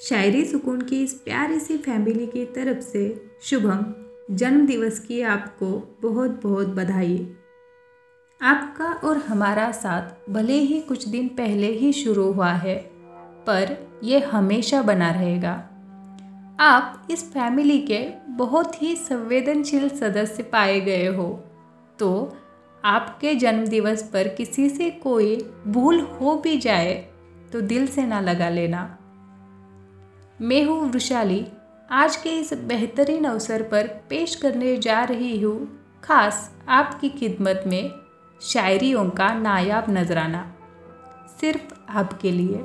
शायरी सुकून की इस प्यारी सी फैमिली की तरफ़ से शुभम जन्मदिवस की आपको बहुत बहुत बधाई। आपका और हमारा साथ भले ही कुछ दिन पहले ही शुरू हुआ है, पर यह हमेशा बना रहेगा। आप इस फैमिली के बहुत ही संवेदनशील सदस्य पाए गए हो तो आपके जन्मदिवस पर किसी से कोई भूल हो भी जाए तो दिल से ना लगा लेना। मैं हूँ वृशाली आज के इस बेहतरीन अवसर पर पेश करने जा रही हूँ खास आपकी खिदमत में शायरियों का नायाब नजराना, सिर्फ़ आपके लिए।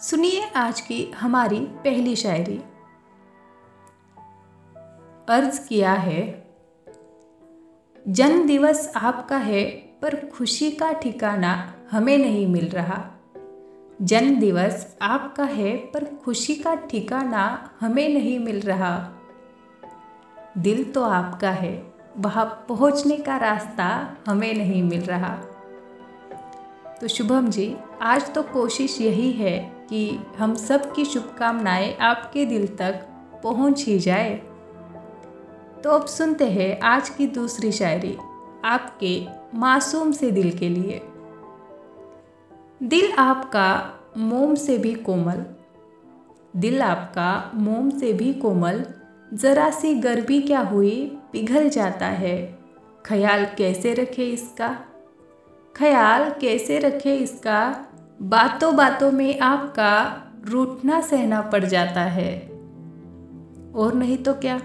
सुनिए आज की हमारी पहली शायरी। अर्ज़ किया है जन्म दिवस आपका है, पर खुशी का ठिकाना हमें नहीं मिल रहा। जन्म दिवस आपका है, पर खुशी का ठिकाना हमें नहीं मिल रहा। दिल तो आपका है, वहाँ पहुँचने का रास्ता हमें नहीं मिल रहा। तो शुभम जी, आज तो कोशिश यही है कि हम सब की शुभकामनाएँ आपके दिल तक पहुँच ही जाए। तो अब सुनते हैं आज की दूसरी शायरी, आपके मासूम से दिल के लिए। दिल आपका मोम से भी कोमल। दिल आपका मोम से भी कोमल। ज़रा सी गर्मी क्या हुई, पिघल जाता है। ख्याल कैसे रखे इसका? ख्याल कैसे रखे इसका? बातों बातों में आपका रूठना सहना पड़ जाता है। और नहीं तो क्या?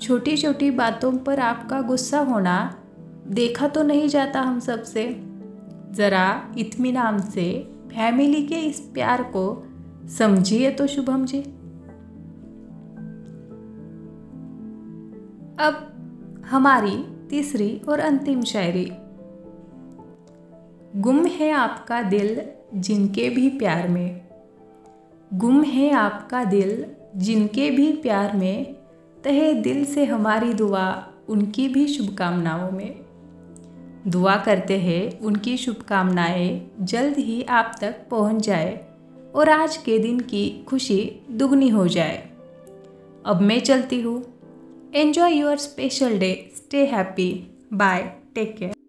छोटी छोटी बातों पर आपका गुस्सा होना देखा तो नहीं जाता हम सबसे ज़रा इत्मीनान से फैमिली के इस प्यार को समझिए तो शुभम जी। अब हमारी तीसरी और अंतिम शायरी। गुम है आपका दिल जिनके भी प्यार में। गुम है आपका दिल जिनके भी प्यार में। तहे दिल से हमारी दुआ उनकी भी शुभकामनाओं में। दुआ करते हैं, उनकी शुभकामनाएँ जल्द ही आप तक पहुँच जाए और आज के दिन की खुशी दुगनी हो जाए। अब मैं चलती हूँ। Enjoy your special day stay happy bye take care